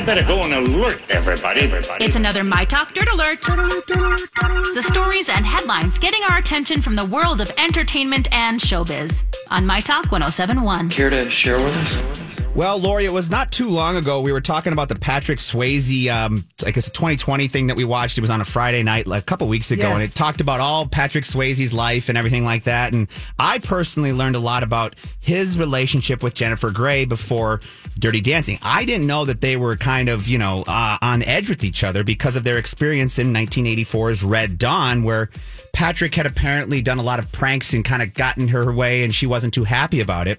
I better go and alert everybody, everybody. It's another My Talk Dirt Alert. The stories and headlines getting our attention from the world of entertainment and showbiz on My Talk 1071. Care to share with us? Well, Lori, it was not too long ago. We were talking about the Patrick Swayze, um, I guess, 2020 thing that we watched. It was on a Friday night, like a couple weeks ago, Yes. and it talked about all Patrick Swayze's life and everything like that. And I personally learned a lot about his relationship with Jennifer Grey before Dirty Dancing. I didn't know that they were kind of, you know, uh, on edge with each other because of their experience in 1984's Red Dawn, where Patrick had apparently done a lot of pranks and kind of gotten her way, and she wasn't too happy about it.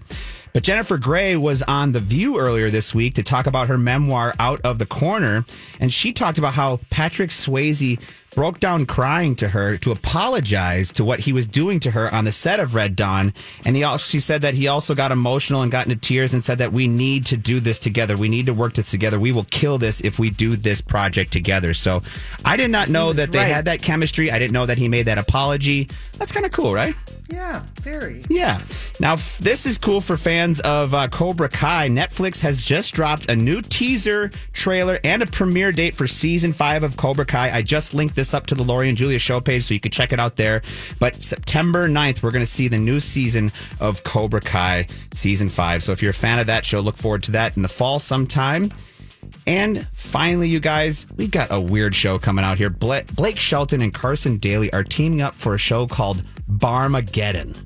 But Jennifer Grey was on The View earlier this week to talk about her memoir, Out of the Corner. And she talked about how Patrick Swayze broke down crying to her to apologize to what he was doing to her on the set of Red Dawn. And he also, she said that he also got emotional and got into tears and said that we need to do this together. We need to work this together. We will kill this if we do this project together. So I did not know that they right. had that chemistry. I didn't know that he made that apology. That's kind of cool, right? Yeah, very. Yeah. Now, f- this is cool for fans of uh, Cobra Kai. Netflix has just dropped a new teaser trailer and a premiere date for season five of Cobra Kai. I just linked this up to the Lori and Julia show page so you could check it out there. But September 9th, we're going to see the new season of Cobra Kai season five. So if you're a fan of that show, look forward to that in the fall sometime. And finally, you guys, we got a weird show coming out here. Bla- Blake Shelton and Carson Daly are teaming up for a show called Barmageddon.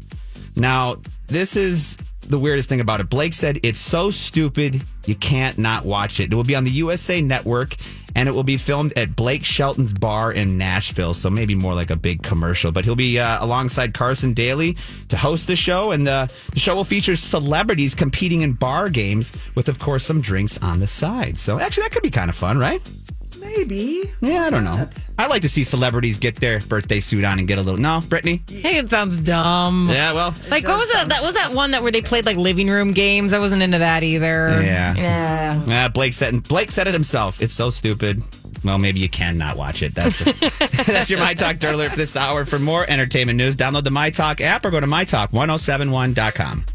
Now, this is the weirdest thing about it. Blake said it's so stupid you can't not watch it. It will be on the USA Network and it will be filmed at Blake Shelton's bar in Nashville. So maybe more like a big commercial. But he'll be uh, alongside Carson Daly to host the show. And uh, the show will feature celebrities competing in bar games with, of course, some drinks on the side. So actually, that could be kind of fun, right? Maybe. Yeah, I don't know. I like to see celebrities get their birthday suit on and get a little. No, Brittany? Hey, it sounds dumb. Yeah, well. Like what was that? That was that one that where they played like living room games. I wasn't into that either. Yeah. Yeah. Uh, Blake said Blake said it himself. It's so stupid. Well, maybe you can not watch it. That's that's your My Talk Dirt Alert for this hour. For more entertainment news, download the My Talk app or go to mytalk1071.com.